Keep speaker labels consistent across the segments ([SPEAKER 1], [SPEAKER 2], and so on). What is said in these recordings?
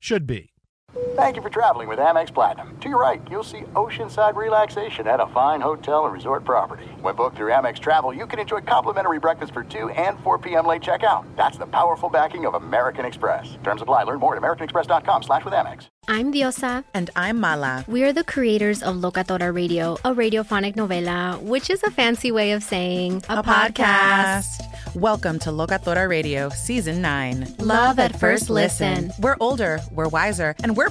[SPEAKER 1] should be.
[SPEAKER 2] Thank you for traveling with Amex Platinum. To your right, you'll see oceanside relaxation at a fine hotel and resort property. When booked through Amex Travel, you can enjoy complimentary breakfast for 2 and 4 p.m. late checkout. That's the powerful backing of American Express. Terms apply. Learn more at americanexpress.com slash with Amex.
[SPEAKER 3] I'm Diosa.
[SPEAKER 4] And I'm Mala.
[SPEAKER 3] We are the creators of Locatora Radio, a radiophonic novela, which is a fancy way of saying
[SPEAKER 4] a, a podcast. podcast. Welcome to Locatora Radio, Season 9.
[SPEAKER 3] Love at first listen.
[SPEAKER 4] We're older, we're wiser, and we're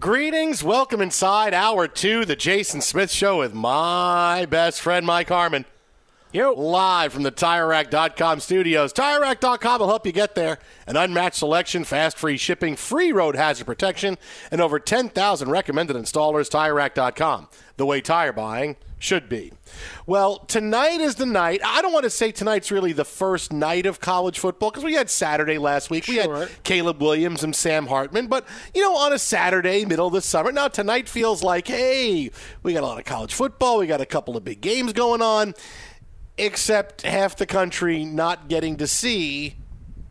[SPEAKER 5] Greetings, welcome inside hour two, the Jason Smith Show with my best friend Mike Harmon. You live from the TireRack.com studios. TireRack.com will help you get there. An unmatched selection, fast free shipping, free road hazard protection, and over 10,000 recommended installers. TireRack.com, the way tire buying should be. Well, tonight is the night. I don't want to say tonight's really the first night of college football because we had Saturday last week. Sure. We had Caleb Williams and Sam Hartman. But, you know, on a Saturday, middle of the summer, now tonight feels like, hey, we got a lot of college football. We got a couple of big games going on, except half the country not getting to see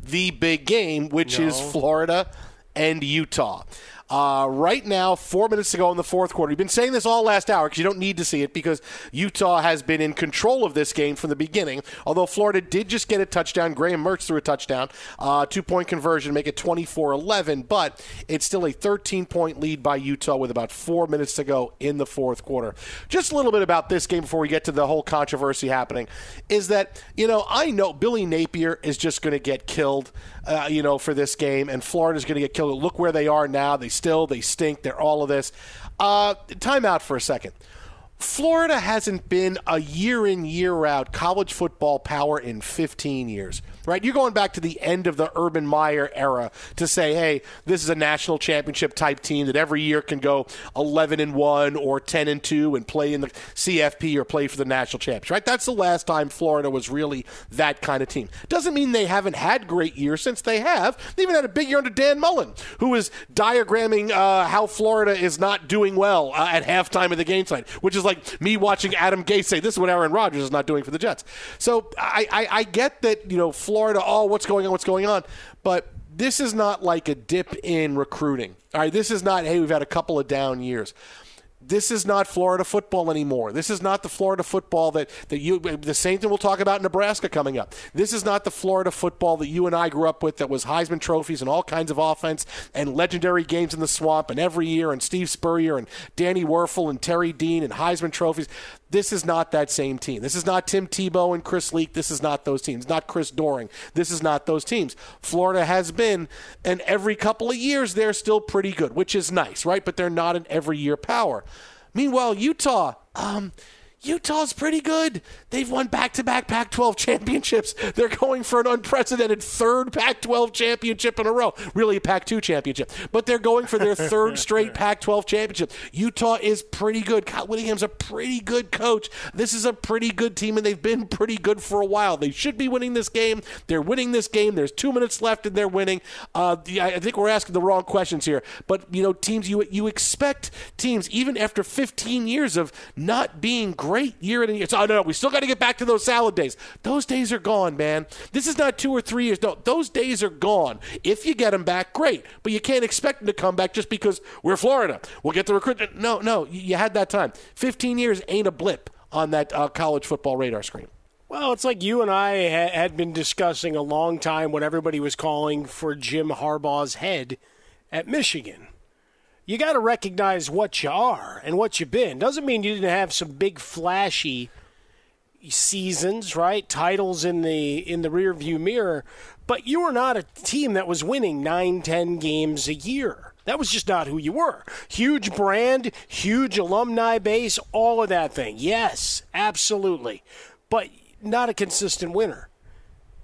[SPEAKER 5] the big game, which no. is Florida and Utah. Uh, right now, four minutes to go in the fourth quarter. You've been saying this all last hour because you don't need to see it because Utah has been in control of this game from the beginning. Although Florida did just get a touchdown, Graham Mertz threw a touchdown, uh, two point conversion, make it 24 11, but it's still a 13 point lead by Utah with about four minutes to go in the fourth quarter. Just a little bit about this game before we get to the whole controversy happening is that, you know, I know Billy Napier is just going to get killed, uh, you know, for this game, and Florida's going to get killed. Look where they are now. They still, they stink, they're all of this. Uh, time out for a second. Florida hasn't been a year in, year out college football power in 15 years right? You're going back to the end of the Urban Meyer era to say, hey, this is a national championship type team that every year can go 11 and 1 or 10 and 2 and play in the CFP or play for the national championship, right? That's the last time Florida was really that kind of team. Doesn't mean they haven't had great years since they have. They even had a big year under Dan Mullen, who is diagramming uh, how Florida is not doing well uh, at halftime of the game site, which is like me watching Adam Gase say, this is what Aaron Rodgers is not doing for the Jets. So I, I, I get that, you know, Florida Florida, oh, what's going on, what's going on. But this is not like a dip in recruiting. All right, this is not, hey, we've had a couple of down years. this is not Florida football anymore. This is not the Florida football that, that you, the same thing we'll talk about Nebraska coming up. This is not the Florida football that you and I grew up with that was Heisman trophies and all kinds of offense and legendary games in the swamp and every year and Steve Spurrier and Danny Wuerffel and Terry Dean and Heisman trophies. This is not that same team. This is not Tim Tebow and Chris Leak. This is not those teams. Not Chris Doering. This is not those teams. Florida has been, and every couple of years they're still pretty good, which is nice, right? But they're not an every year power. Meanwhile, Utah, um, Utah's pretty good. They've won back to back Pac 12 championships. They're going for an unprecedented third Pac 12 championship in a row. Really, a Pac 2 championship. But they're going for their third straight Pac 12 championship. Utah is pretty good. Kyle Whittingham's a pretty good coach. This is a pretty good team, and they've been pretty good for a while. They should be winning this game. They're winning this game. There's two minutes left, and they're winning. Uh, I think we're asking the wrong questions here. But, you know, teams, you, you expect teams, even after 15 years of not being great, great year in a year. Oh, no, no, we still got to get back to those salad days. Those days are gone, man. This is not two or three years. No, those days are gone. If you get them back, great. But you can't expect them to come back just because we're Florida. We'll get the recruitment. No, no, you had that time. 15 years ain't a blip on that uh, college football radar screen.
[SPEAKER 6] Well, it's like you and I ha- had been discussing a long time when everybody was calling for Jim Harbaugh's head at Michigan you got to recognize what you are and what you've been. Doesn't mean you didn't have some big flashy seasons, right? Titles in the in the rearview mirror, but you were not a team that was winning nine, ten games a year. That was just not who you were. Huge brand, huge alumni base, all of that thing. Yes, absolutely. But not a consistent winner.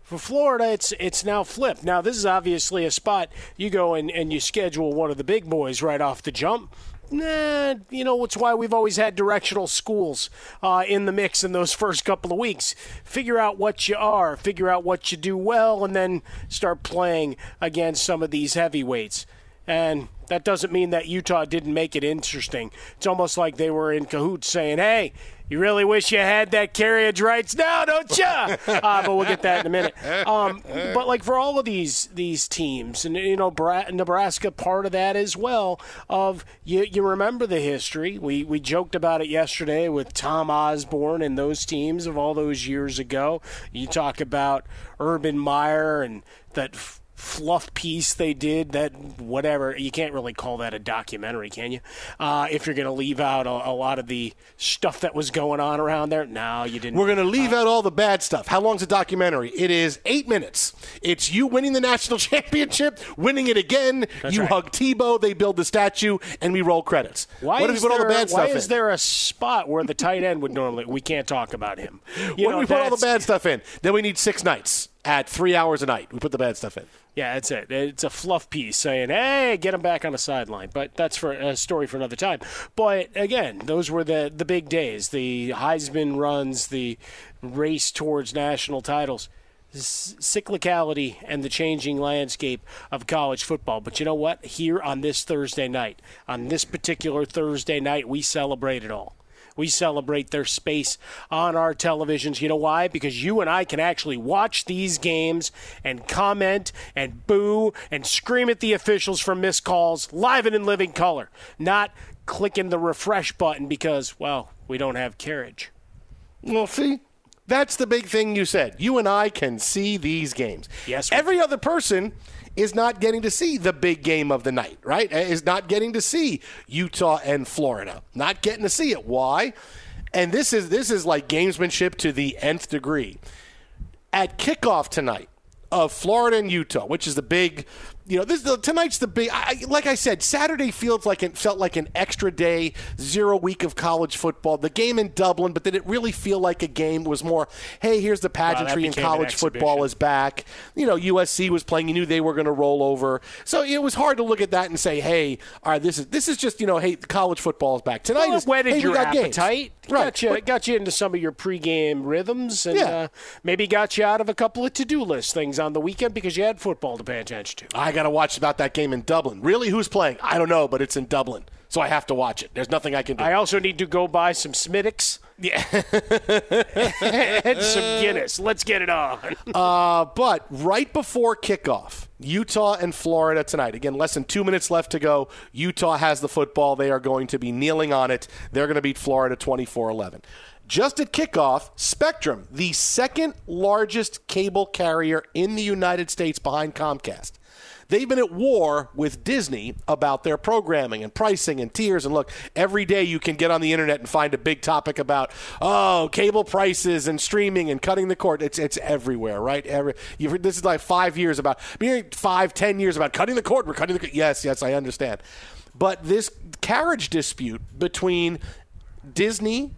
[SPEAKER 6] For Florida, it's it's now flipped. Now this is obviously a spot you go and, and you schedule one of the big boys right off the jump. Nah, you know, it's why we've always had directional schools uh, in the mix in those first couple of weeks. Figure out what you are, figure out what you do well, and then start playing against some of these heavyweights. And that doesn't mean that Utah didn't make it interesting. It's almost like they were in cahoots saying, hey, you really wish you had that carriage rights now, don't you? uh, but we'll get that in a minute. Um, but like for all of these these teams, and you know, Nebraska part of that as well. Of you, you remember the history. We we joked about it yesterday with Tom Osborne and those teams of all those years ago. You talk about Urban Meyer and that fluff piece they did that whatever you can't really call that a documentary can you? Uh, if you're going to leave out a, a, lot of the stuff that was going on around there no you didn't.
[SPEAKER 5] We're going to leave uh, out all the bad stuff. How long's a documentary? It is eight minutes. It's you winning the national championship winning it again. You right. hug tebow they build the statue and we roll credits.
[SPEAKER 6] Why what is we put there, all the bad why is there a spot where the tight end would normally we can't talk about him.
[SPEAKER 5] You when know, we put all the bad stuff in? Then we need six nights at three hours a night we put the bad stuff in
[SPEAKER 6] yeah, that's it. It's a fluff piece saying, "Hey, get him back on the sideline." But that's for a story for another time. But again, those were the the big days: the Heisman runs, the race towards national titles, cyclicality, and the changing landscape of college football. But you know what? Here on this Thursday night, on this particular Thursday night, we celebrate it all. We celebrate their space on our televisions. You know why? Because you and I can actually watch these games and comment and boo and scream at the officials for missed calls live and in living color, not clicking the refresh button because, well, we don't have carriage.
[SPEAKER 5] Well, see, that's the big thing you said. You and I can see these games.
[SPEAKER 6] Yes.
[SPEAKER 5] Every other person is not getting to see the big game of the night, right? Uh, is not getting to see Utah and Florida. Not getting to see it. Why? And this is this is like gamesmanship to the nth degree. At kickoff tonight of Florida and Utah, which is the big you know, this tonight's the big. I, like I said, Saturday feels like it felt like an extra day, zero week of college football. The game in Dublin, but did it really feel like a game? It was more, hey, here's the pageantry and college football is back. You know, USC was playing. You knew they were going to roll over, so it was hard to look at that and say, hey, all right, this is this is just you know, hey, college football is back tonight.
[SPEAKER 6] Well,
[SPEAKER 5] is,
[SPEAKER 6] whetted
[SPEAKER 5] hey,
[SPEAKER 6] your
[SPEAKER 5] appetite,
[SPEAKER 6] games. right? Got you, but, got you into some of your pregame rhythms, and yeah. uh, maybe got you out of a couple of to-do list things on the weekend because you had football to pay attention to.
[SPEAKER 5] I got to watch about that game in Dublin. Really, who's playing? I don't know, but it's in Dublin, so I have to watch it. There's nothing I can do.
[SPEAKER 6] I also need to go buy some Smithwick's Yeah. and some Guinness. Let's get it on.
[SPEAKER 5] Uh, but right before kickoff, Utah and Florida tonight. Again, less than two minutes left to go. Utah has the football. They are going to be kneeling on it. They're going to beat Florida 24 11. Just at kickoff, Spectrum, the second largest cable carrier in the United States behind Comcast, they've been at war with Disney about their programming and pricing and tiers. And look, every day you can get on the internet and find a big topic about oh cable prices and streaming and cutting the cord. It's it's everywhere, right? Every you've heard, this is like five years about five, ten years about cutting the cord. We're cutting the cord. Yes, yes, I understand. But this carriage dispute between Disney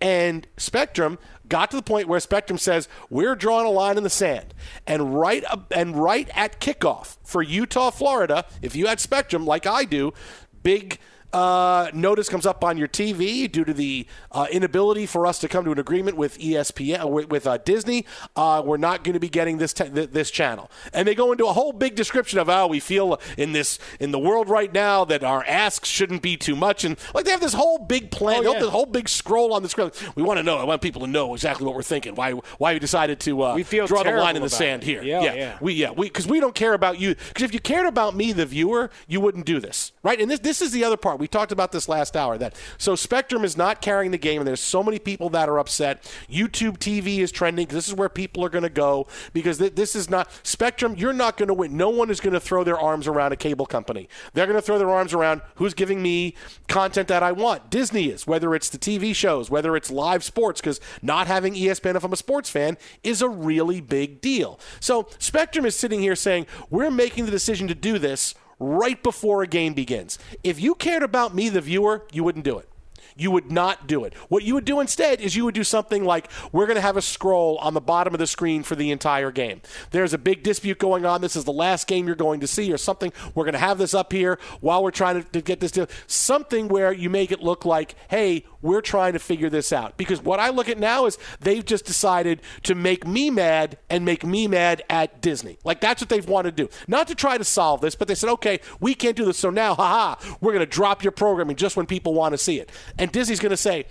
[SPEAKER 5] and Spectrum got to the point where Spectrum says we're drawing a line in the sand, and right and right at kickoff for Utah, Florida, if you had Spectrum like I do, big uh, notice comes up on your TV due to the uh, inability for us to come to an agreement with ESPN with, with uh, Disney. Uh, we're not going to be getting this te- this channel, and they go into a whole big description of how we feel in this in the world right now that our asks shouldn't be too much, and like they have this whole big plan,
[SPEAKER 6] Oh,
[SPEAKER 5] they have
[SPEAKER 6] yeah.
[SPEAKER 5] this whole big scroll on the screen. We want to know. I want people to know exactly what we're thinking. Why why we decided to uh,
[SPEAKER 6] We feel
[SPEAKER 5] draw the line in the sand
[SPEAKER 6] it.
[SPEAKER 5] here.
[SPEAKER 6] Yeah,
[SPEAKER 5] yeah,
[SPEAKER 6] yeah.
[SPEAKER 5] we yeah we because we don't care about you. Because if you cared about me, the viewer, you wouldn't do this, right? And this this is the other part. We talked about this last hour. That so Spectrum is not carrying the game, and there's so many people that are upset. YouTube TV is trending. This is where people are going to go because th- this is not Spectrum. You're not going to win. No one is going to throw their arms around a cable company. They're going to throw their arms around who's giving me content that I want. Disney is, whether it's the TV shows, whether it's live sports, because not having ESPN if I'm a sports fan is a really big deal. So Spectrum is sitting here saying, we're making the decision to do this right before a game begins. If you cared about me, the viewer, you wouldn't do it. You would not do it. What you would do instead is you would do something like we're going to have a scroll on the bottom of the screen for the entire game. There's a big dispute going on. This is the last game you're going to see, or something. We're going to have this up here while we're trying to, to get this deal. Something where you make it look like, hey, we're trying to figure this out. Because what I look at now is they've just decided to make me mad and make me mad at Disney. Like that's what they've wanted to do. Not to try to solve this, but they said, okay, we can't do this. So now, haha, we're going to drop your programming just when people want to see it. And Disney's going to say,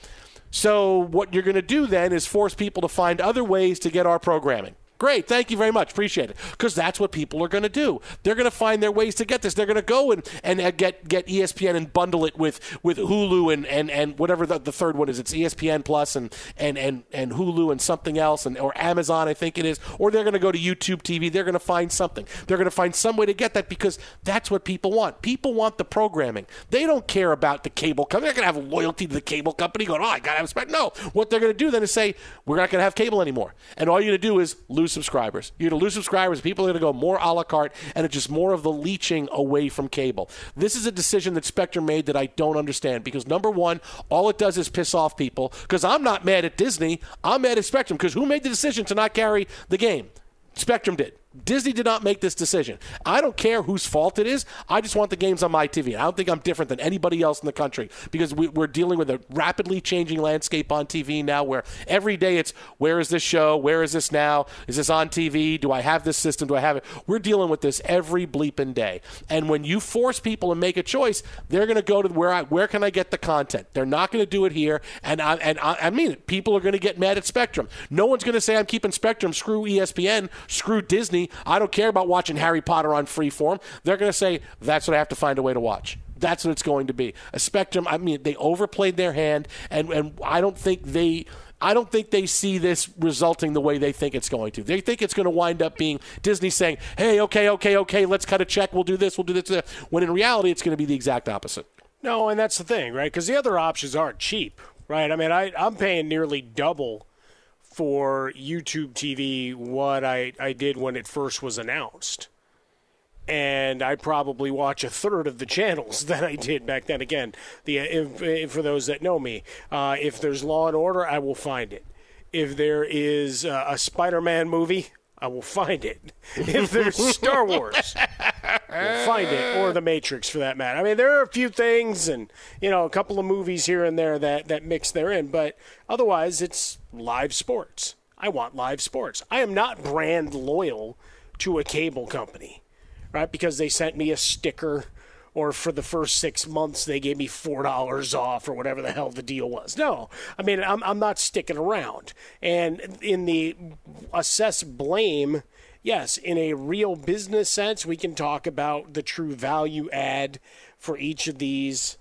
[SPEAKER 5] so what you're going to do then is force people to find other ways to get our programming. Great, thank you very much, appreciate it. Because that's what people are going to do. They're going to find their ways to get this. They're going to go and, and uh, get get ESPN and bundle it with, with Hulu and, and, and whatever the, the third one is. It's ESPN Plus and, and, and, and Hulu and something else, and or Amazon, I think it is. Or they're going to go to YouTube TV. They're going to find something. They're going to find some way to get that because that's what people want. People want the programming. They don't care about the cable company. They're going to have loyalty to the cable company going, oh, I got to have spec. No. What they're going to do then is say, we're not going to have cable anymore. And all you're going to do is lose subscribers. You're going to lose subscribers. People are going to go more a la carte, and it's just more of the leeching away from cable. This is a decision that Spectrum made that I don't understand because, number one, all it does is piss off people because I'm not mad at Disney. I'm mad at Spectrum because who made the decision to not carry the game? Spectrum did. Disney did not make this decision. I don't care whose fault it is. I just want the games on my TV. I don't think I'm different than anybody else in the country because we, we're dealing with a rapidly changing landscape on TV now where every day it's where is this show? Where is this now? Is this on TV? Do I have this system? Do I have it? We're dealing with this every bleeping day. And when you force people to make a choice, they're going to go to where I, where can I get the content? They're not going to do it here. And I, and I, I mean it. People are going to get mad at Spectrum. No one's going to say I'm keeping Spectrum. Screw ESPN. Screw Disney. I don't care about watching Harry Potter on Freeform. They're going to say that's what I have to find a way to watch. That's what it's going to be. A Spectrum. I mean, they overplayed their hand, and and I don't think they. I don't think they see this resulting the way they think it's going to. They think it's going to wind up being Disney saying, "Hey, okay, okay, okay, let's cut a check. We'll do this. We'll do this." this." When in reality, it's going to be the exact opposite.
[SPEAKER 6] No, and that's the thing, right? Because the other options aren't cheap, right? I mean, I, I'm paying nearly double for YouTube TV what I, I did when it first was announced. And I probably watch a third of the channels that I did back then. Again, the if, if, for those that know me, uh, if there's Law and Order, I will find it. If there is uh, a Spider-Man movie, I will find it. If there's Star Wars, we'll find it, or The Matrix for that matter. I mean, there are a few things, and you know, a couple of movies here and there that that mix therein, but otherwise, it's live sports. I want live sports. I am not brand loyal to a cable company, right? Because they sent me a sticker or for the first six months they gave me four dollars off or whatever the hell the deal was. No, I mean I'm I'm not sticking around. And in the assess blame, yes, in a real business sense, we can talk about the true value add for each of these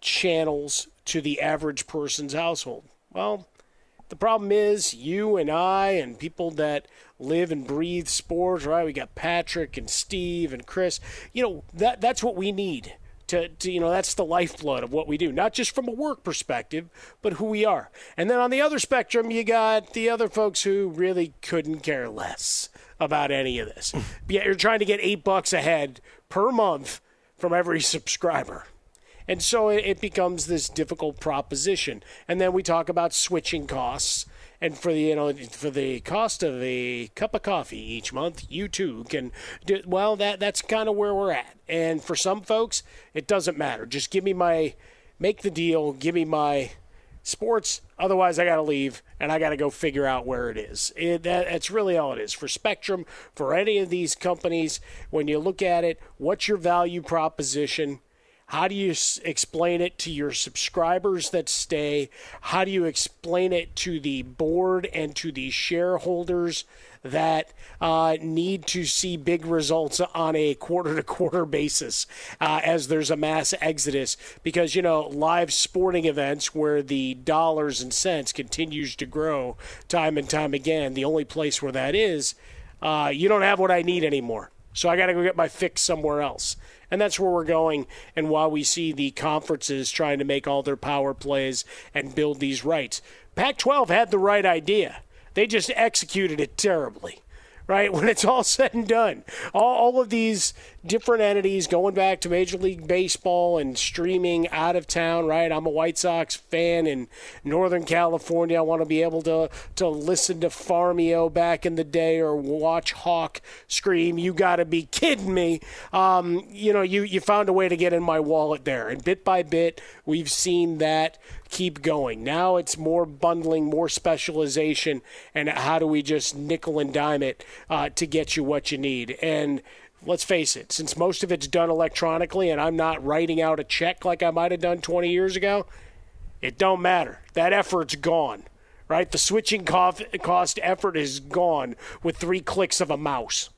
[SPEAKER 6] channels to the average person's household. Well, the problem is you and I and people that live and breathe sports, right? We got Patrick and Steve and Chris. You know, that that's what we need. To, to, you know that's the lifeblood of what we do not just from a work perspective but who we are and then on the other spectrum you got the other folks who really couldn't care less about any of this hmm. yet you're trying to get eight bucks ahead per month from every subscriber and so it becomes this difficult proposition. And then we talk about switching costs. And for the you know for the cost of a cup of coffee each month, you too can do well. That that's kind of where we're at. And for some folks, it doesn't matter. Just give me my make the deal. Give me my sports. Otherwise, I got to leave and I got to go figure out where it is. It, that, that's really all it is. For Spectrum, for any of these companies, when you look at it, what's your value proposition? How do you s- explain it to your subscribers that stay? How do you explain it to the board and to the shareholders that uh, need to see big results on a quarter to quarter basis uh, as there's a mass exodus? Because, you know, live sporting events where the dollars and cents continues to grow time and time again, the only place where that is, uh, you don't have what I need anymore. So I got to go get my fix somewhere else. And that's where we're going. And while we see the conferences trying to make all their power plays and build these rights, Pac 12 had the right idea. They just executed it terribly right? When it's all said and done, all, all of these different entities going back to Major League Baseball and streaming out of town, right? I'm a White Sox fan in Northern California. I want to be able to to listen to Farmio back in the day or watch Hawk scream. You got to be kidding me! Um, you know, you you found a way to get in my wallet there, and bit by bit, we've seen that keep going. Now it's more bundling, more specialization, and how do we just nickel and dime it uh, to get you what you need? And let's face it, since most of it's done electronically, and I'm not writing out a check like I might have done 20 years ago, it don't matter. That effort's gone. Right, the switching cost effort is gone with three clicks of a mouse.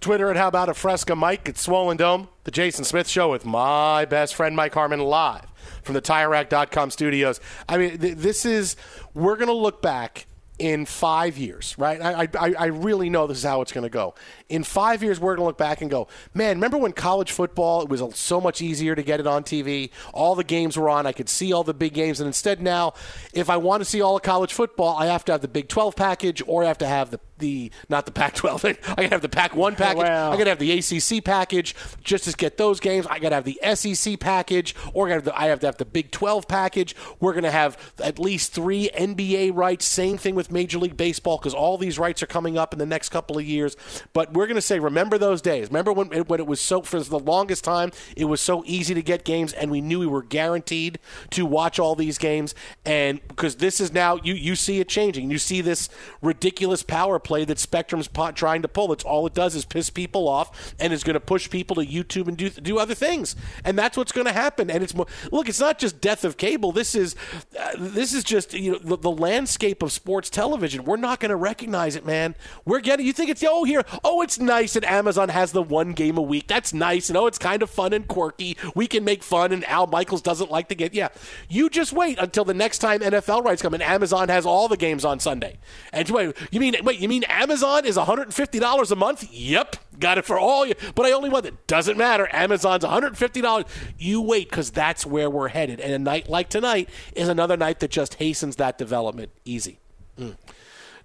[SPEAKER 5] Twitter at How About a Fresca Mike at Swollen Dome. The Jason Smith Show with my best friend Mike Harmon live from the TireRack.com studios. I mean, th- this is, we're going to look back in five years, right? I, I, I really know this is how it's going to go. In five years, we're going to look back and go, man, remember when college football, it was so much easier to get it on TV? All the games were on. I could see all the big games. And instead now, if I want to see all of college football, I have to have the Big 12 package or I have to have the the not the Pac-12. I gotta have the Pac-1 package.
[SPEAKER 6] Wow.
[SPEAKER 5] I gotta have the ACC package just to get those games. I gotta have the SEC package, or I, have the, I have to have the Big 12 package. We're gonna have at least three NBA rights. Same thing with Major League Baseball because all these rights are coming up in the next couple of years. But we're gonna say, remember those days. Remember when it, when it was so for the longest time, it was so easy to get games, and we knew we were guaranteed to watch all these games. And because this is now, you you see it changing. You see this ridiculous power play that Spectrum's trying to pull. It's all it does is piss people off and is going to push people to YouTube and do do other things. And that's what's going to happen. And it's more, look, it's not just death of cable. This is uh, this is just you know the, the landscape of sports television. We're not going to recognize it, man. We're getting. You think it's oh here oh it's nice that Amazon has the one game a week. That's nice. And oh it's kind of fun and quirky. We can make fun. And Al Michaels doesn't like to get yeah. You just wait until the next time NFL rights come and Amazon has all the games on Sunday. And wait, you mean wait you mean Amazon is $150 a month? Yep. Got it for all you. But I only want it. Doesn't matter. Amazon's $150. You wait because that's where we're headed. And a night like tonight is another night that just hastens that development. Easy. Mm.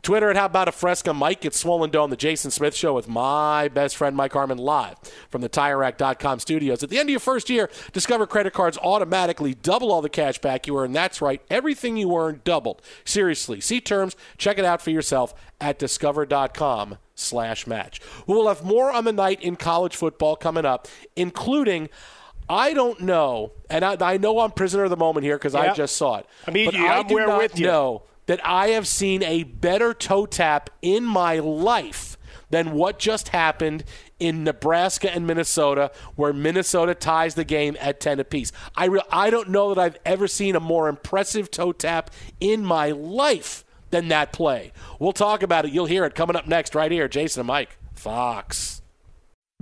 [SPEAKER 5] Twitter at How About a Fresca Mike. It's Swollen Dome, the Jason Smith Show with my best friend Mike Harmon live from the TireRack.com studios. At the end of your first year, Discover credit cards automatically double all the cash back you earn. That's right, everything you earn doubled. Seriously, see terms, check it out for yourself at discover.com slash match. We will have more on the night in college football coming up, including I don't know, and I, I know I'm prisoner of the moment here because I just saw it.
[SPEAKER 6] I mean,
[SPEAKER 5] but
[SPEAKER 6] you-
[SPEAKER 5] I
[SPEAKER 6] I'm
[SPEAKER 5] do
[SPEAKER 6] where
[SPEAKER 5] not
[SPEAKER 6] with you.
[SPEAKER 5] know that I have seen a better toe tap in my life than what just happened in Nebraska and Minnesota, where Minnesota ties the game at 10 apiece. I, re- I don't know that I've ever seen a more impressive toe tap in my life than that play. We'll talk about it. You'll hear it coming up next, right here. Jason and Mike, Fox.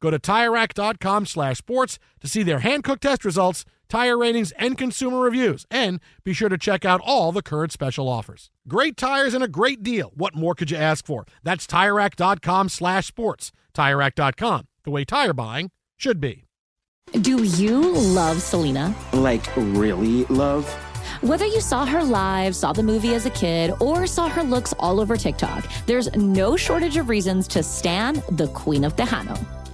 [SPEAKER 1] Go to TireRack.com slash sports to see their Hankook test results, tire ratings, and consumer reviews. And be sure to check out all the current special offers. Great tires and a great deal. What more could you ask for? That's TireRack.com slash sports. TireRack.com, the way tire buying should be.
[SPEAKER 7] Do you love Selena?
[SPEAKER 8] Like, really love?
[SPEAKER 7] Whether you saw her live, saw the movie as a kid, or saw her looks all over TikTok, there's no shortage of reasons to stan the Queen of Tejano.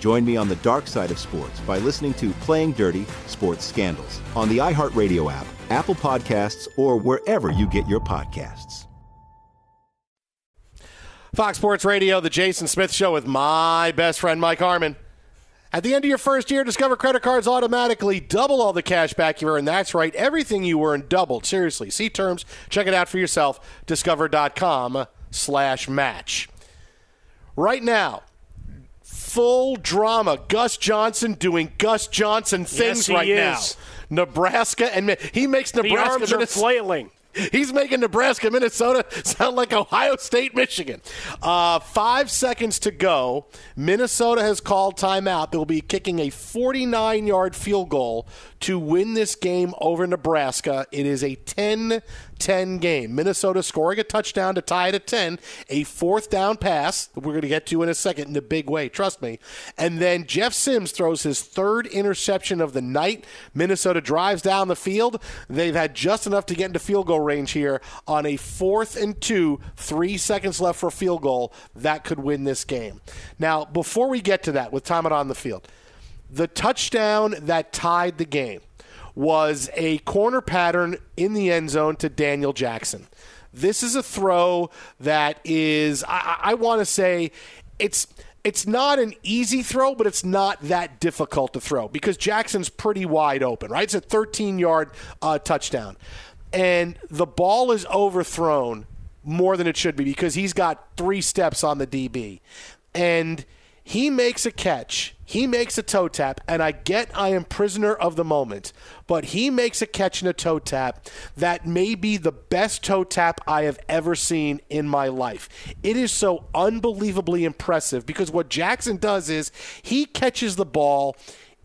[SPEAKER 9] Join me on the dark side of sports by listening to Playing Dirty Sports Scandals on the iHeartRadio app, Apple Podcasts, or wherever you get your podcasts.
[SPEAKER 5] Fox Sports Radio, the Jason Smith Show with my best friend Mike Harmon. At the end of your first year, Discover credit cards automatically double all the cash back you earn. That's right, everything you earn doubled. Seriously, see terms. Check it out for yourself. Discover.com slash match. Right now, full drama. Gus Johnson doing Gus Johnson things
[SPEAKER 6] Yes,
[SPEAKER 5] right
[SPEAKER 6] is.
[SPEAKER 5] now. Nebraska and he makes
[SPEAKER 6] The
[SPEAKER 5] Nebraska
[SPEAKER 6] arms are flailing.
[SPEAKER 5] He's making Nebraska, Minnesota sound like Ohio State, Michigan. Uh, five seconds to go. Minnesota has called timeout. They'll be kicking a 49 yard field goal to win this game over Nebraska. It is a 10 10 game. Minnesota scoring a touchdown to tie it at 10, a fourth down pass that we're going to get to in a second in a big way, trust me. And then Jeff Sims throws his third interception of the night. Minnesota drives down the field. They've had just enough to get into field goal range here on a fourth and two, three seconds left for a field goal. That could win this game. Now, before we get to that, with time on the field, the touchdown that tied the game was a corner pattern in the end zone to Daniel Jackson. This is a throw that is, I, I want to say, it's it's not an easy throw, but it's not that difficult to throw because Jackson's pretty wide open, right? It's a 13 yard uh, touchdown. And the ball is overthrown more than it should be because he's got three steps on the DB. And he makes a catch, he makes a toe tap, and I get I am prisoner of the moment, but he makes a catch and a toe tap that may be the best toe tap I have ever seen in my life. It is so unbelievably impressive because what Jackson does is he catches the ball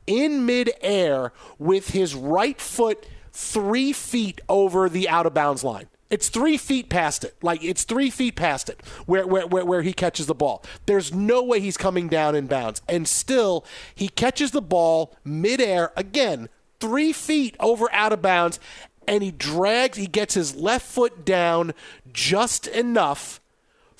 [SPEAKER 5] in midair with his right foot three feet over the out of bounds line. It's three feet past it. Like it's three feet past it where, where, where, where he catches the ball. There's no way he's coming down in bounds. And still, he catches the ball midair again, three feet over out of bounds, and he drags, he gets his left foot down just enough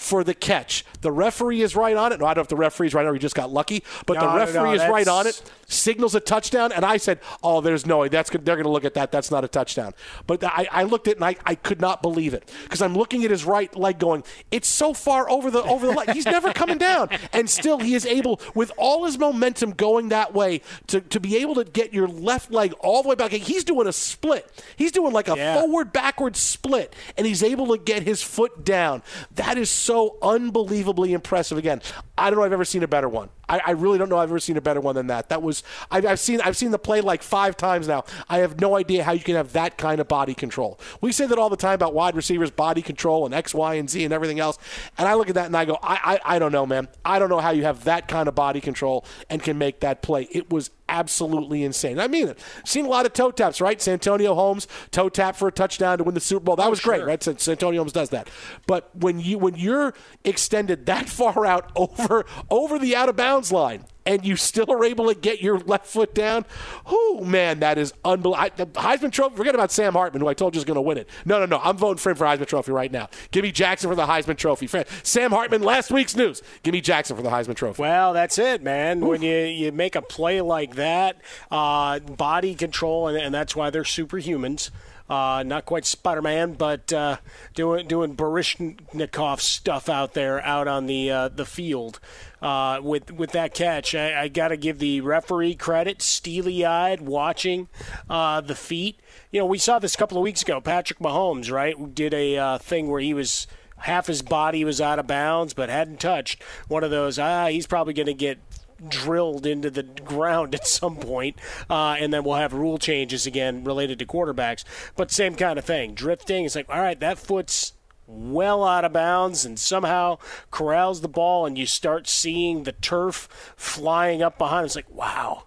[SPEAKER 5] for the catch. The referee is right on it. No, I don't know if the referee is right or he just got lucky, but
[SPEAKER 6] No,
[SPEAKER 5] the referee
[SPEAKER 6] no,
[SPEAKER 5] is right on it. Signals a touchdown, and I said, "Oh, there's no way. That's good. they're going to look at that. That's not a touchdown." But I, I looked at it and I, I could not believe it because I'm looking at his right leg, going, "It's so far over the over the leg. He's never coming down." And still, he is able, with all his momentum going that way, to, to be able to get your left leg all the way back. He's doing a split. He's doing like a forward backward split, and he's able to get his foot down. That is so unbelievably impressive. Again, I don't know I've ever seen a better one. I, I really don't know I've ever seen a better one than that. That was I've, I've seen I've seen the play like five times now. I have no idea how you can have that kind of body control. We say that all the time about wide receivers body control and X, Y, and Z and everything else. And I look at that and I go, I, I, I don't know, man. I don't know how you have that kind of body control and can make that play. It was absolutely insane. I mean it. Seen a lot of toe taps, right? Santonio Holmes toe tap for a touchdown to win the Super Bowl. That oh, was great, right? San- Santonio Holmes does that. But when you when you're extended that far out over over the out of bounds line and you still are able to get your left foot down, oh man, that is unbelievable. Heisman Trophy. Forget about Sam Hartman, who I told you is going to win it. No, no, no. I'm voting for him for Heisman Trophy right now. Give me Jackson for the Heisman Trophy. Sam Hartman, last week's news. Give me Jackson for the Heisman Trophy.
[SPEAKER 6] Well, that's it, man. When you, you make a play like that, uh, body control, and, and that's why they're superhumans. Uh, not quite Spider-Man, but uh, doing doing Baryshnikov stuff out there, out on the uh, the field. Uh, with with that catch, I, I got to give the referee credit, steely-eyed, watching uh, the feet. You know, we saw this a couple of weeks ago. Patrick Mahomes, right, did a uh, thing where he was half his body was out of bounds but hadn't touched one of those ah he's probably going to get drilled into the ground at some point, uh, and then we'll have rule changes again related to quarterbacks but same kind of thing drifting it's like all right that foot's well out of bounds and somehow corrals the ball and you start seeing the turf flying up behind it's like wow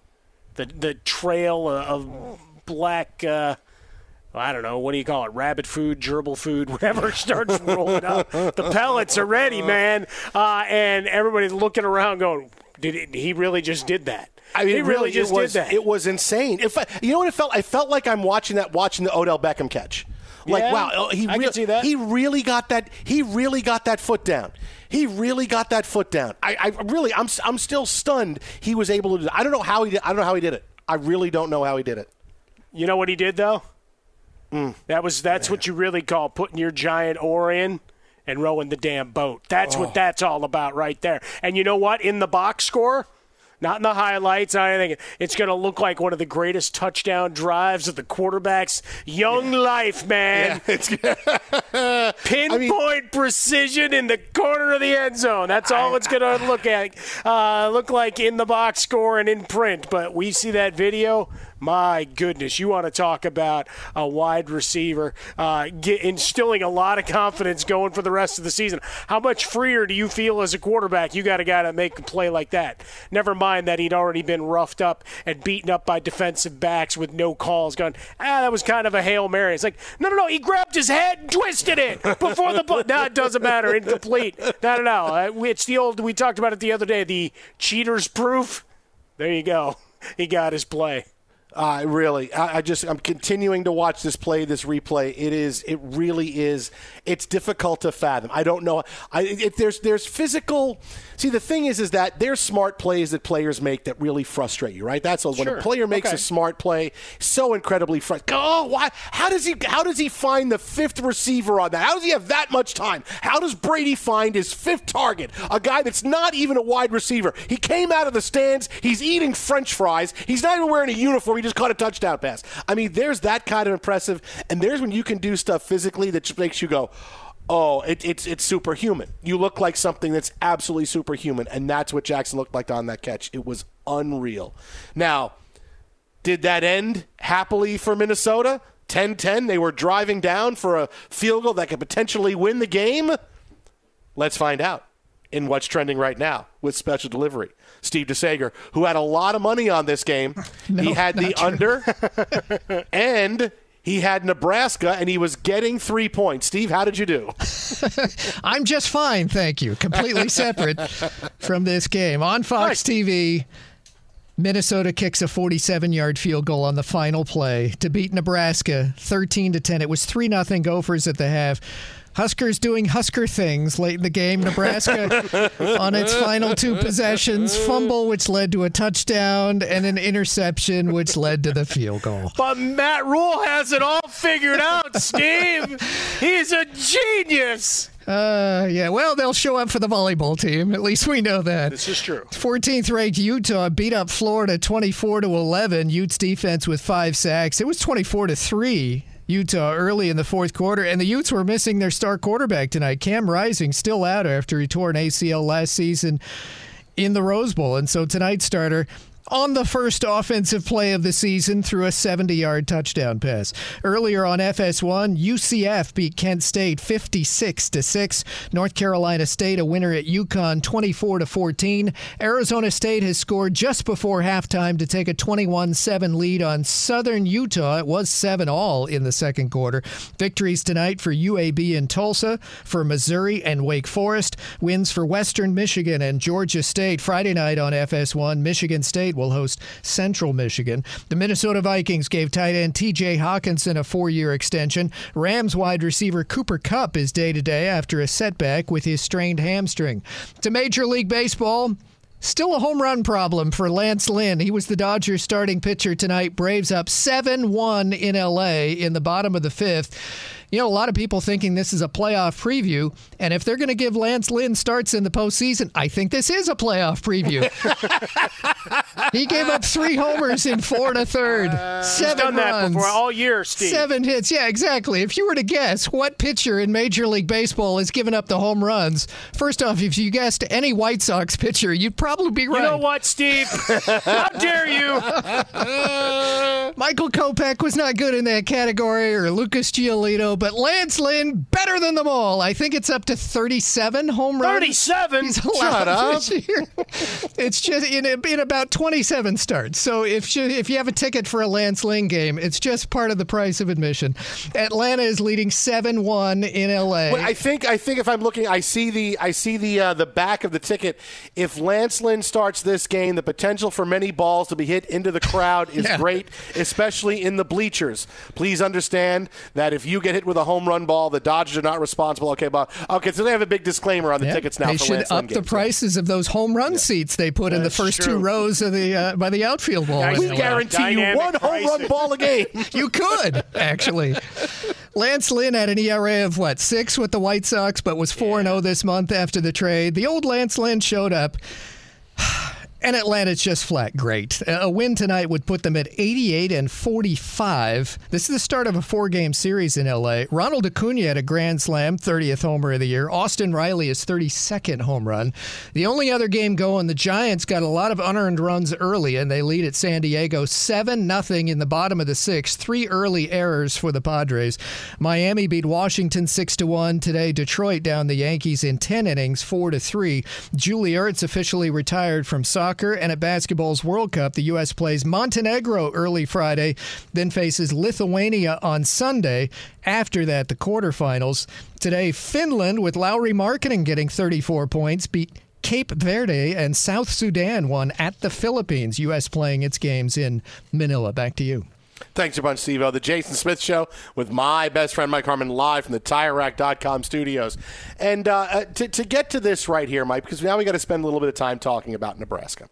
[SPEAKER 6] the the trail of black uh, I don't know, what do you call it? Rabbit food, gerbil food, whatever starts rolling up. The pellets are ready, man. Uh, and everybody's looking around going, did it, he really just did that?
[SPEAKER 5] I mean,
[SPEAKER 6] he
[SPEAKER 5] it really
[SPEAKER 6] just
[SPEAKER 5] it was,
[SPEAKER 6] did that.
[SPEAKER 5] It was insane. If I, you know what it felt, I felt like I'm watching that, watching the Odell Beckham catch. Like
[SPEAKER 6] Yeah,
[SPEAKER 5] wow, he really,
[SPEAKER 6] see that.
[SPEAKER 5] he really got that. He really got that foot down. He really got that foot down. I, I really, I'm, I'm still stunned. He was able to. do I don't know how he. Did, I don't know how he did it. I really don't know how he did it.
[SPEAKER 6] You know what he did though? Mm. That was that's what you really call putting your giant oar in and rowing the damn boat. That's
[SPEAKER 5] Oh.
[SPEAKER 6] what that's all about right there. And you know what? In the box score, not in the highlights, not anything. It's going to look like one of the greatest touchdown drives of the quarterback's young life, man. Pinpoint precision in the corner of the end zone. That's all it's going to look at, uh, look like in the box score and in print. But we see that video. My goodness, you want to talk about a wide receiver uh, get, instilling a lot of confidence going for the rest of the season. How much freer do you feel as a quarterback? You got a guy to make a play like that. Never mind that he'd already been roughed up and beaten up by defensive backs with no calls. Going, ah, that was kind of a hail mary. It's like, no, no, no. He grabbed his head and twisted it before the ball. No, it doesn't matter. Incomplete. No, no, no. Uh, It's the old. We talked about it the other day. The cheaters proof. There you go. He got his play.
[SPEAKER 5] Uh, really, I, I just I'm continuing to watch this play, this replay. It is, it really is. It's difficult to fathom. I don't know. I if there's there's physical. See, the thing is, is that there's smart plays that players make that really frustrate you, right? That's all. When a player makes
[SPEAKER 6] Okay.
[SPEAKER 5] a smart play, so incredibly frustrating. Oh, why? How does he? How does he find the fifth receiver on that? How does he have that much time? How does Brady find his fifth target? A guy that's not even a wide receiver. He came out of the stands. He's eating French fries. He's not even wearing a uniform. He just caught a touchdown pass. I mean, there's that kind of impressive, and there's when you can do stuff physically that just makes you go. Oh, it, it's it's superhuman. You look like something that's absolutely superhuman, and that's what Jackson looked like on that catch. It was unreal. Now, did that end happily for Minnesota? 10 10. They were driving down for a field goal that could potentially win the game. Let's find out in what's trending right now with special delivery. Steve DeSager, who had a lot of money on this game, he had the under, and he had Nebraska, and he was getting three points. Steve, how did you do?
[SPEAKER 10] I'm just fine, thank you. Completely separate from this game. On Fox TV, Minnesota kicks a 47-yard field goal on the final play to beat Nebraska 13 to 10. It was 3 nothing Gophers at the half. Huskers doing Husker things late in the game. Nebraska on its final two possessions, fumble which led to a touchdown and an interception which led to the field goal.
[SPEAKER 6] But Matt Rhule has it all figured out, Steve. He's a genius.
[SPEAKER 10] Uh, yeah, well, they'll show up for the volleyball team. At least we know that.
[SPEAKER 6] This is true.
[SPEAKER 10] 14th ranked Utah beat up Florida 24 to 11. Utes defense with five sacks. It was 24 to 3 Utah early in the fourth quarter, and the Utes were missing their star quarterback tonight. Cam Rising still out after he tore an ACL last season in the Rose Bowl, and so tonight's starter on the first offensive play of the season threw a 70 yard touchdown pass. Earlier on FS1, UCF beat Kent State 56 to 6. North Carolina State a winner at UConn 24 to 14. Arizona State has scored just before halftime to take a 21 7 lead on Southern Utah. It was 7 all in the second quarter. Victories tonight for UAB and Tulsa, for Missouri and Wake Forest. Wins for Western Michigan and Georgia State. Friday night on FS1, Michigan State will host Central Michigan. The Minnesota Vikings gave tight end TJ Hockenson a four year extension. Rams wide receiver Cooper Kupp is day to day after a setback with his strained hamstring. To Major League Baseball, Still a home run problem for Lance Lynn. He was the Dodgers starting pitcher tonight. Braves up 7 1 in LA in the bottom of the fifth. You know, a lot of people thinking this is a playoff preview, and if they're going to give Lance Lynn starts in the postseason, I think this is a playoff preview. he gave up three homers in four and a third,
[SPEAKER 6] Uh, He's
[SPEAKER 10] seven
[SPEAKER 6] done that
[SPEAKER 10] runs,
[SPEAKER 6] before all year, Steve.
[SPEAKER 10] seven hits. Yeah, exactly. If you were to guess what pitcher in Major League Baseball has given up the home runs, first off, if you guessed any White Sox pitcher, you'd probably be right.
[SPEAKER 6] You know what, Steve? How dare you?
[SPEAKER 10] Michael Kopech was not good in that category, or Lucas Giolito, but Lance Lynn better than them all. I think it's up to 37 home runs.
[SPEAKER 6] 37? Shut up.
[SPEAKER 10] It's just in, in about 27 starts. So if you, if you have a ticket for a Lance Lynn game, it's just part of the price of admission. Atlanta is leading 7-1 in LA.
[SPEAKER 5] Well, I think I think if I'm looking, I see the I see the uh, the back of the ticket. If Lance Lynn starts this game, the potential for many balls to be hit into the crowd is
[SPEAKER 10] Yeah.
[SPEAKER 5] great, especially in the bleachers. Please understand that if you get hit with a home run ball, the Dodgers are not responsible. Okay, Bob. Okay, so they have a big disclaimer on the
[SPEAKER 10] Yeah,
[SPEAKER 5] tickets now
[SPEAKER 10] they
[SPEAKER 5] for
[SPEAKER 10] should
[SPEAKER 5] Lance
[SPEAKER 10] up the
[SPEAKER 5] games.
[SPEAKER 10] prices of those home run seats they put in the
[SPEAKER 5] That's
[SPEAKER 10] first two rows of the uh, by the outfield wall.
[SPEAKER 5] Yeah,
[SPEAKER 10] in
[SPEAKER 5] we guarantee you one home run ball a game.
[SPEAKER 10] you could actually. Lance Lynn had an ERA of what six with the White Sox, but was four and zero this month after the trade. The old Lance Lynn showed up. And Atlanta's just flat great. A win tonight would put them at 88 and 45. This is the start of a four game series in LA. Ronald Acuna had a grand slam, 30th homer of the year. Austin Riley is 32nd home run. The only other game going, the Giants got a lot of unearned runs early, and they lead at San Diego 7 0 in the bottom of the sixth. Three early errors for the Padres. Miami beat Washington 6 1. Today, Detroit down the Yankees in 10 innings, 4 3. Julie Ertz officially retired from soccer, and at basketball's World Cup, the U.S. plays Montenegro early Friday, then faces Lithuania on Sunday. After that, the quarterfinals. Today, Finland, with Lauri Markkanen getting 34 points, beat Cape Verde and South Sudan won at the Philippines. U.S. playing its games in Manila. Back to you.
[SPEAKER 5] Thanks a bunch, Steve. The Jason Smith Show with my best friend Mike Harmon live from the TireRack.com studios. And uh, uh, to, to get to this right here, Mike, because now we got to spend a little bit of time talking about Nebraska.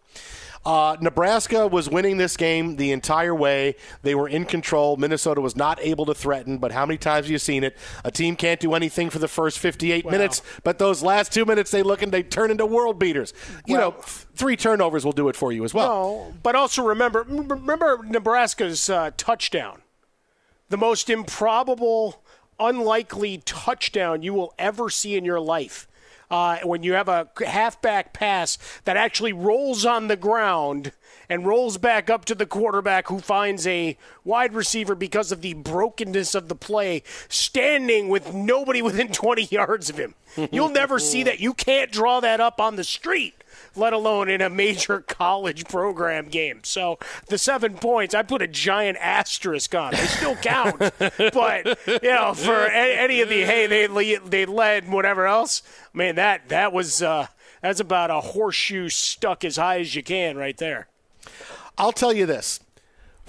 [SPEAKER 5] Uh, Nebraska was winning this game the entire way. They were in control. Minnesota was not able to threaten, but how many times have you seen it? A team can't do anything for the first 58 minutes, but those last two minutes they look and they turn into world beaters. You
[SPEAKER 6] Well-
[SPEAKER 5] know, th- three turnovers will do it for you as well.
[SPEAKER 6] No, but also remember remember Nebraska's uh, touchdown, the most improbable, unlikely touchdown you will ever see in your life. Uh, when you have a halfback pass that actually rolls on the ground and rolls back up to the quarterback who finds a wide receiver because of the brokenness of the play standing with nobody within 20 yards of him. You'll never see that. You can't draw that up on the street let alone in a major college program game. So the seven points, I put a giant asterisk on. They still count, but you know, for any of the hey, they they led whatever else. I mean that that was uh, that's about a horseshoe stuck as high as you can right there.
[SPEAKER 5] I'll tell you this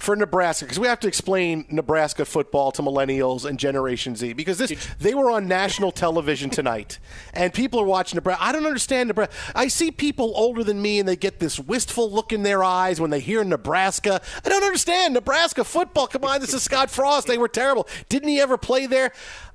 [SPEAKER 5] for Nebraska because we have to explain Nebraska football to millennials and Generation Z because this they were on national television tonight and people are watching Nebraska. I don't understand Nebraska. I see people older than me and they get this wistful look in their eyes when they hear Nebraska. I don't understand Nebraska football. Come on, this is Scott Frost. They were terrible. Didn't he ever play there?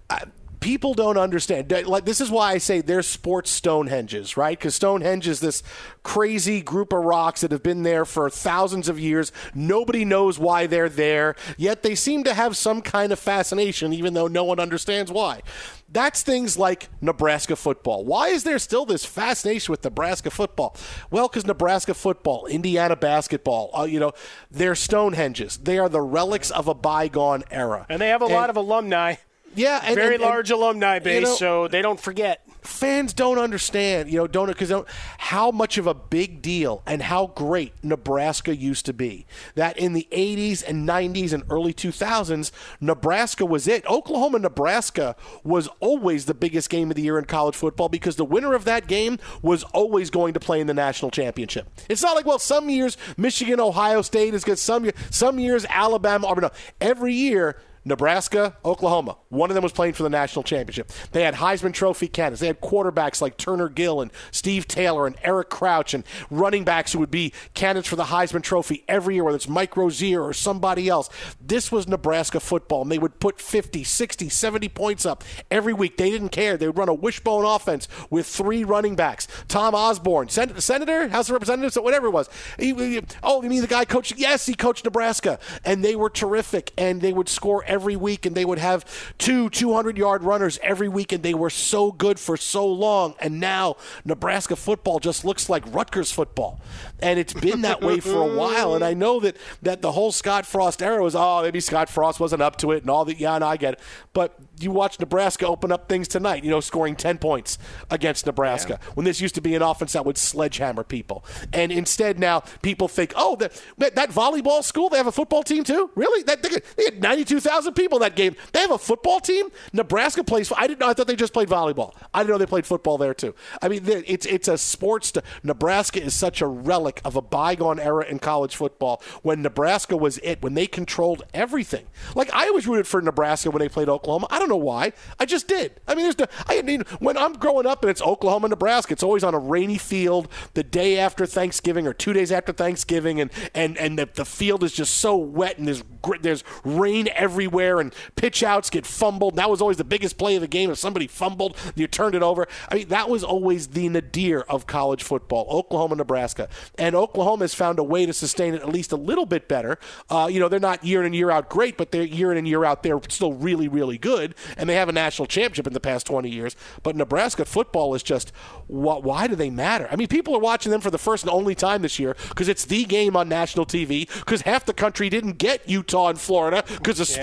[SPEAKER 5] I, people don't understand. Like this is why I say they're sports Stonehenges, right? Because Stonehenge is this crazy group of rocks that have been there for thousands of years. Nobody knows why they're there, yet they seem to have some kind of fascination, even though no one understands why. That's things like Nebraska football. Why is there still this fascination with Nebraska football? Well, because Nebraska football, Indiana basketball, uh, you know, they're Stonehenges. They are the relics of a bygone era.
[SPEAKER 6] And they have a and, lot of alumni.
[SPEAKER 5] Yeah,
[SPEAKER 6] and, very and, large alumni base, you know, so they don't forget.
[SPEAKER 5] Fans don't understand, you know, don't because how much of a big deal and how great Nebraska used to be. That in the 80s and 90s and early 2000s, Nebraska was it. Oklahoma, Nebraska was always the biggest game of the year in college football because the winner of that game was always going to play in the national championship. It's not like well, some years Michigan, Ohio State is good. Some some years Alabama, Auburn. No, every year Nebraska, Oklahoma. One of them was playing for the national championship. They had Heisman Trophy candidates. They had quarterbacks like Turner Gill and Steve Taylor and Eric Crouch and running backs who would be candidates for the Heisman Trophy every year, whether it's Mike Rozier or somebody else. This was Nebraska football, and they would put 50, 60, 70 points up every week. They didn't care. They would run a wishbone offense with three running backs. Tom Osborne, Sen- Senator, House of Representatives, whatever it was. He, he, oh, you mean the guy coached? Yes, he coached Nebraska, and they were terrific, and they would score every week, and they would have two 200 yard runners every week, and they were so good for so long. And now Nebraska football just looks like Rutgers football. And it's been that way for a while. And I know that, that the whole Scott Frost era was, oh, maybe Scott Frost wasn't up to it and all that. Yeah, and I get it. But you watch Nebraska open up things tonight, you know, scoring 10 points against Nebraska yeah. when this used to be an offense that would sledgehammer people. And instead now people think, oh, that, that volleyball school, they have a football team too? Really? That, they had 92,000 people in that game. They have a football team? Nebraska plays, I didn't know, I thought they just played volleyball. I didn't know they played football there too. I mean, it's, it's a sports, to, Nebraska is such a relic of a bygone era in college football when Nebraska was it, when they controlled everything. Like I always rooted for Nebraska when they played Oklahoma. I don't know why. I just did. I mean, there's the, I mean, when I'm growing up and it's Oklahoma, Nebraska, it's always on a rainy field the day after Thanksgiving or two days after Thanksgiving, and and and the, the field is just so wet and there's there's rain everywhere and pitch outs get fumbled. That was always the biggest play of the game. If somebody fumbled, you turned it over. I mean, that was always the nadir of college football. Oklahoma, Nebraska, and Oklahoma has found a way to sustain it at least a little bit better. Uh, you know, they're not year in and year out great, but they're year in and year out they're still really really good and they have a national championship in the past 20 years. But Nebraska football is just why do they matter? I mean, people are watching them for the first and only time this year because it's the game on national TV. Because half the country didn't get Utah and Florida because the yeah.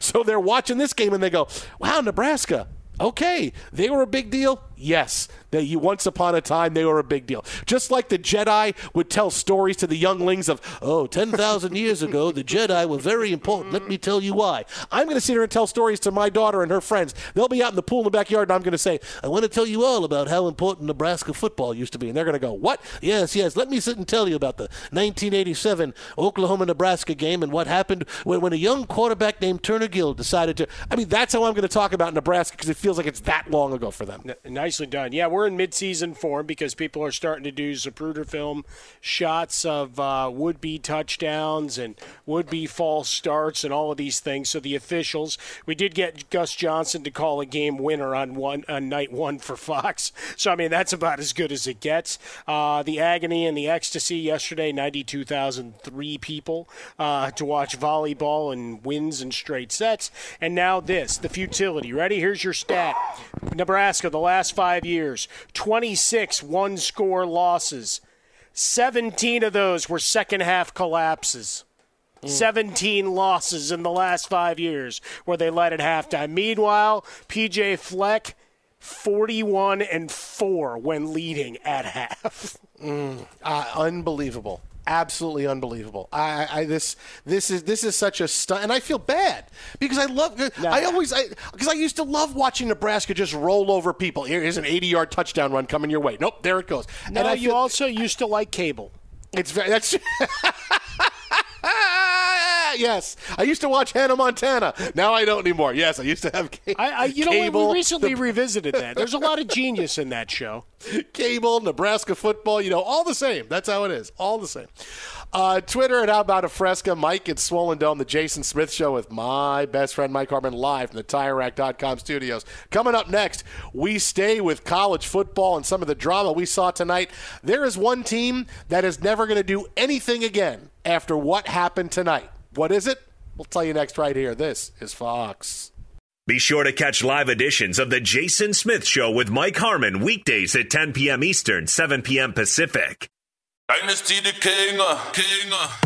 [SPEAKER 5] So they're watching this game and they go, "Wow, Nebraska." Okay, they were a big deal. Yes, you once upon a time they were a big deal. Just like the Jedi would tell stories to the younglings of, oh, 10,000 years ago, the Jedi were very important. Let me tell you why. I'm going to sit here and tell stories to my daughter and her friends. They'll be out in the pool in the backyard, and I'm going to say, I want to tell you all about how important Nebraska football used to be. And they're going to go, what? Yes, yes, let me sit and tell you about the 1987 Oklahoma Nebraska game and what happened when, when a young quarterback named Turner Gill decided to. I mean, that's how I'm going to talk about Nebraska because it feels like it's that long ago for them.
[SPEAKER 6] Nicely done. Yeah, we're in midseason form because people are starting to do Zapruder film shots of uh, would be touchdowns and would be false starts and all of these things. So the officials, we did get Gus Johnson to call a game winner on one on night one for Fox. So I mean that's about as good as it gets. Uh, the agony and the ecstasy yesterday, ninety-two thousand three people uh, to watch volleyball and wins and straight sets. And now this, the futility. Ready? Here's your stat: Nebraska, the last five years, 26 one score losses. 17 of those were second half collapses. Mm. 17 losses in the last five years where they led at halftime. Meanwhile, PJ Fleck, 41 and 4 when leading at half.
[SPEAKER 5] Mm, uh, unbelievable. Absolutely unbelievable. I, I this this is this is such a stunt, and I feel bad because I love. I always because I, used to love watching Nebraska just roll over people. Here's an 80 yard touchdown run coming your way. Nope, there it goes.
[SPEAKER 6] No,
[SPEAKER 5] and I
[SPEAKER 6] you also used to like cable.
[SPEAKER 5] It's very that's. yes, I used to watch Hannah Montana. Now I don't anymore. Yes, I used to have cable.
[SPEAKER 6] I, I you
[SPEAKER 5] cable.
[SPEAKER 6] know, we recently revisited that. There's a lot of genius in that show.
[SPEAKER 5] Cable, Nebraska football, you know, all the same. That's how it is. All the same. Uh, Twitter at How About a Fresca. Mike at Swollen Dome, the Jason Smith Show with my best friend Mike Harmon live from the TireRack.com studios. Coming up next, we stay with college football and some of the drama we saw tonight. There is one team that is never going to do anything again after what happened tonight. What is it? We'll tell you next right here. This is Fox.
[SPEAKER 11] Be sure to catch live editions of The Jason Smith Show with Mike Harmon weekdays at 10 p.m. Eastern, 7 p.m. Pacific.
[SPEAKER 12] Dynasty the King, uh, King. Uh.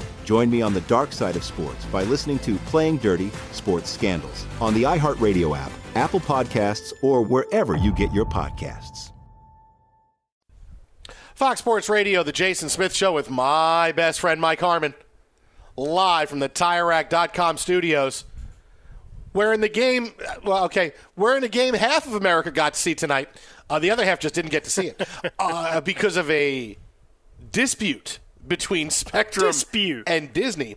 [SPEAKER 9] Join me on the dark side of sports by listening to Playing Dirty Sports Scandals on the iHeartRadio app, Apple Podcasts, or wherever you get your podcasts.
[SPEAKER 5] Fox Sports Radio, the Jason Smith Show with my best friend Mike Harmon, live from the TireRack.com studios. Where in the game, well, okay, we're in a game half of America got to see tonight. Uh, the other half just didn't get to see it uh, because of a dispute between Spectrum
[SPEAKER 6] Dispute.
[SPEAKER 5] and Disney.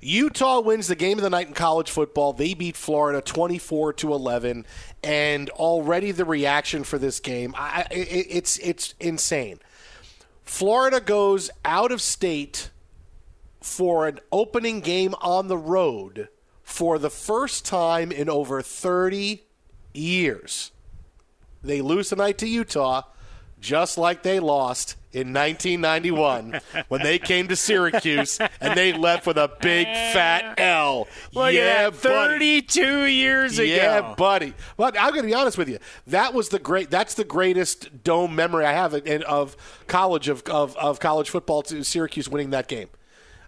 [SPEAKER 5] Utah wins the game of the night in college football. They beat Florida 24 to 11, and already the reaction for this game, I, it, it's it's insane. Florida goes out of state for an opening game on the road for the first time in over 30 years. They lose tonight to Utah, just like they lost in 1991 when they came to Syracuse and they left with a big fat L.
[SPEAKER 6] Look
[SPEAKER 5] yeah,
[SPEAKER 6] at that, 32
[SPEAKER 5] buddy.
[SPEAKER 6] years ago.
[SPEAKER 5] Yeah, buddy. But I'm going to be honest with you. That was the great. That's the greatest dome memory I have of college of, of, of college football. To Syracuse winning that game.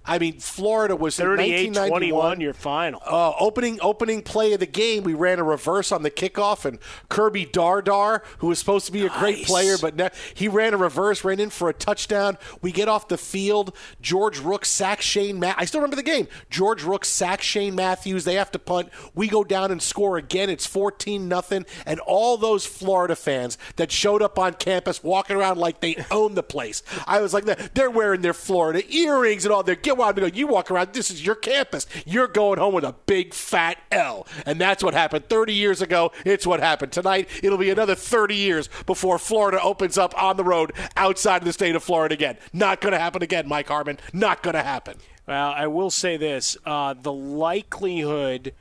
[SPEAKER 5] I mean, Florida was
[SPEAKER 6] 38-21 your final.
[SPEAKER 5] Uh, opening opening play of the game, we ran a reverse on the kickoff, and Kirby Dardar, who was supposed to be a great player, but ne- he ran a reverse, ran in for a touchdown. We get off the field. George Rook sacks Shane. Ma- I still remember the game. George Rook sacks Shane Matthews. They have to punt. We go down and score again. It's fourteen nothing, and all those Florida fans that showed up on campus walking around like they own the place. I was like, they're wearing their Florida earrings and all. They're get wild. You walk around. This is your campus. You're going home with a big fat L, and that's what happened 30 years ago. It's what happened tonight. It'll be another 30 years before Florida opens up on the road outside of the state of Florida again. Not going to happen again, Mike Harmon. Not going to happen.
[SPEAKER 6] Well, I will say this: uh, the likelihood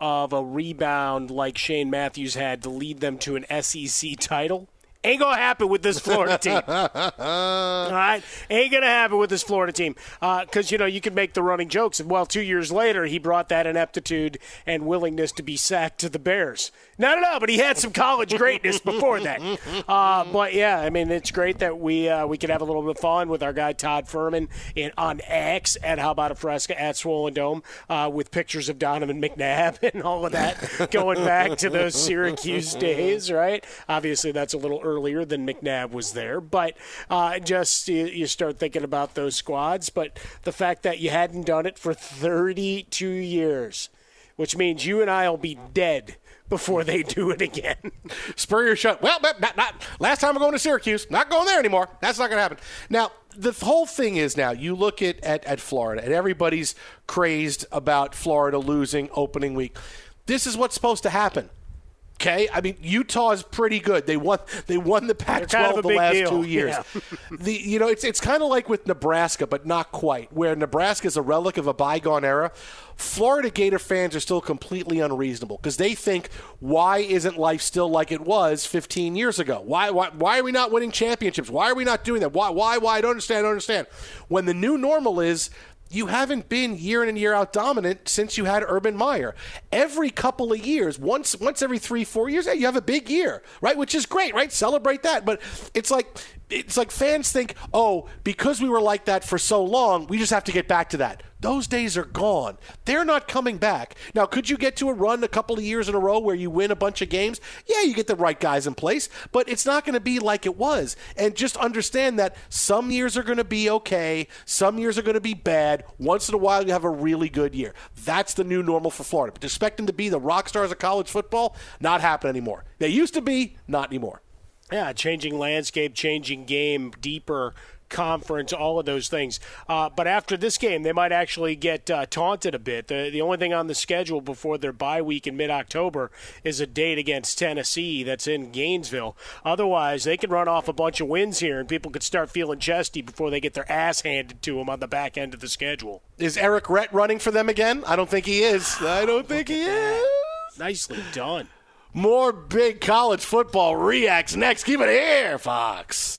[SPEAKER 6] of a rebound like Shane Matthews had to lead them to an SEC title ain't gonna happen with this Florida team. All right, ain't gonna happen with this Florida team because uh, you know you can make the running jokes. And well, two years later, he brought that ineptitude and willingness to be sacked to the Bears. No, no, no, but he had some college greatness before that. Uh, but yeah, I mean, it's great that we uh, we can have a little bit of fun with our guy Todd Furman in on X at How About a Fresca at Swollen Dome uh, with pictures of Donovan McNabb and all of that going back to those Syracuse days, right? Obviously, that's a little earlier than McNabb was there, but uh, just you, you start thinking about those squads. But the fact that you hadn't done it for 32 years, which means you and I will be dead before they do it again.
[SPEAKER 5] Spurrier shut. Well, not, not, last time I'm going to Syracuse. Not going there anymore. That's not going to happen. Now, the whole thing is now you look at, at, at Florida, and everybody's crazed about Florida losing opening week. This is what's supposed to happen. Okay, I mean Utah is pretty good. They won. They won the Pac-12
[SPEAKER 6] kind of
[SPEAKER 5] the last
[SPEAKER 6] deal.
[SPEAKER 5] two years.
[SPEAKER 6] Yeah.
[SPEAKER 5] the you know it's it's kind of like with Nebraska, but not quite. Where Nebraska is a relic of a bygone era. Florida Gator fans are still completely unreasonable because they think, why isn't life still like it was 15 years ago? Why, why, why are we not winning championships? Why are we not doing that? Why, why, why? I don't understand. I don't understand. When the new normal is you haven't been year in and year out dominant since you had Urban Meyer. Every couple of years, once once every three, four years, yeah, you have a big year, right? Which is great, right? Celebrate that. But it's like it's like fans think, oh, because we were like that for so long, we just have to get back to that. Those days are gone. They're not coming back. Now, could you get to a run a couple of years in a row where you win a bunch of games? Yeah, you get the right guys in place, but it's not going to be like it was. And just understand that some years are going to be okay, some years are going to be bad. Once in a while, you have a really good year. That's the new normal for Florida. But to expect them to be the rock stars of college football, not happen anymore. They used to be, not anymore.
[SPEAKER 6] Yeah, changing landscape, changing game, deeper conference, all of those things. Uh, but after this game, they might actually get uh, taunted a bit. The, the only thing on the schedule before their bye week in mid October is a date against Tennessee that's in Gainesville. Otherwise, they can run off a bunch of wins here, and people could start feeling chesty before they get their ass handed to them on the back end of the schedule.
[SPEAKER 5] Is Errict Rhett running for them again? I don't think he is. I don't think he is.
[SPEAKER 6] Nicely done.
[SPEAKER 5] More big college football reacts next. Keep it here, Fox.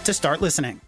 [SPEAKER 13] to start listening.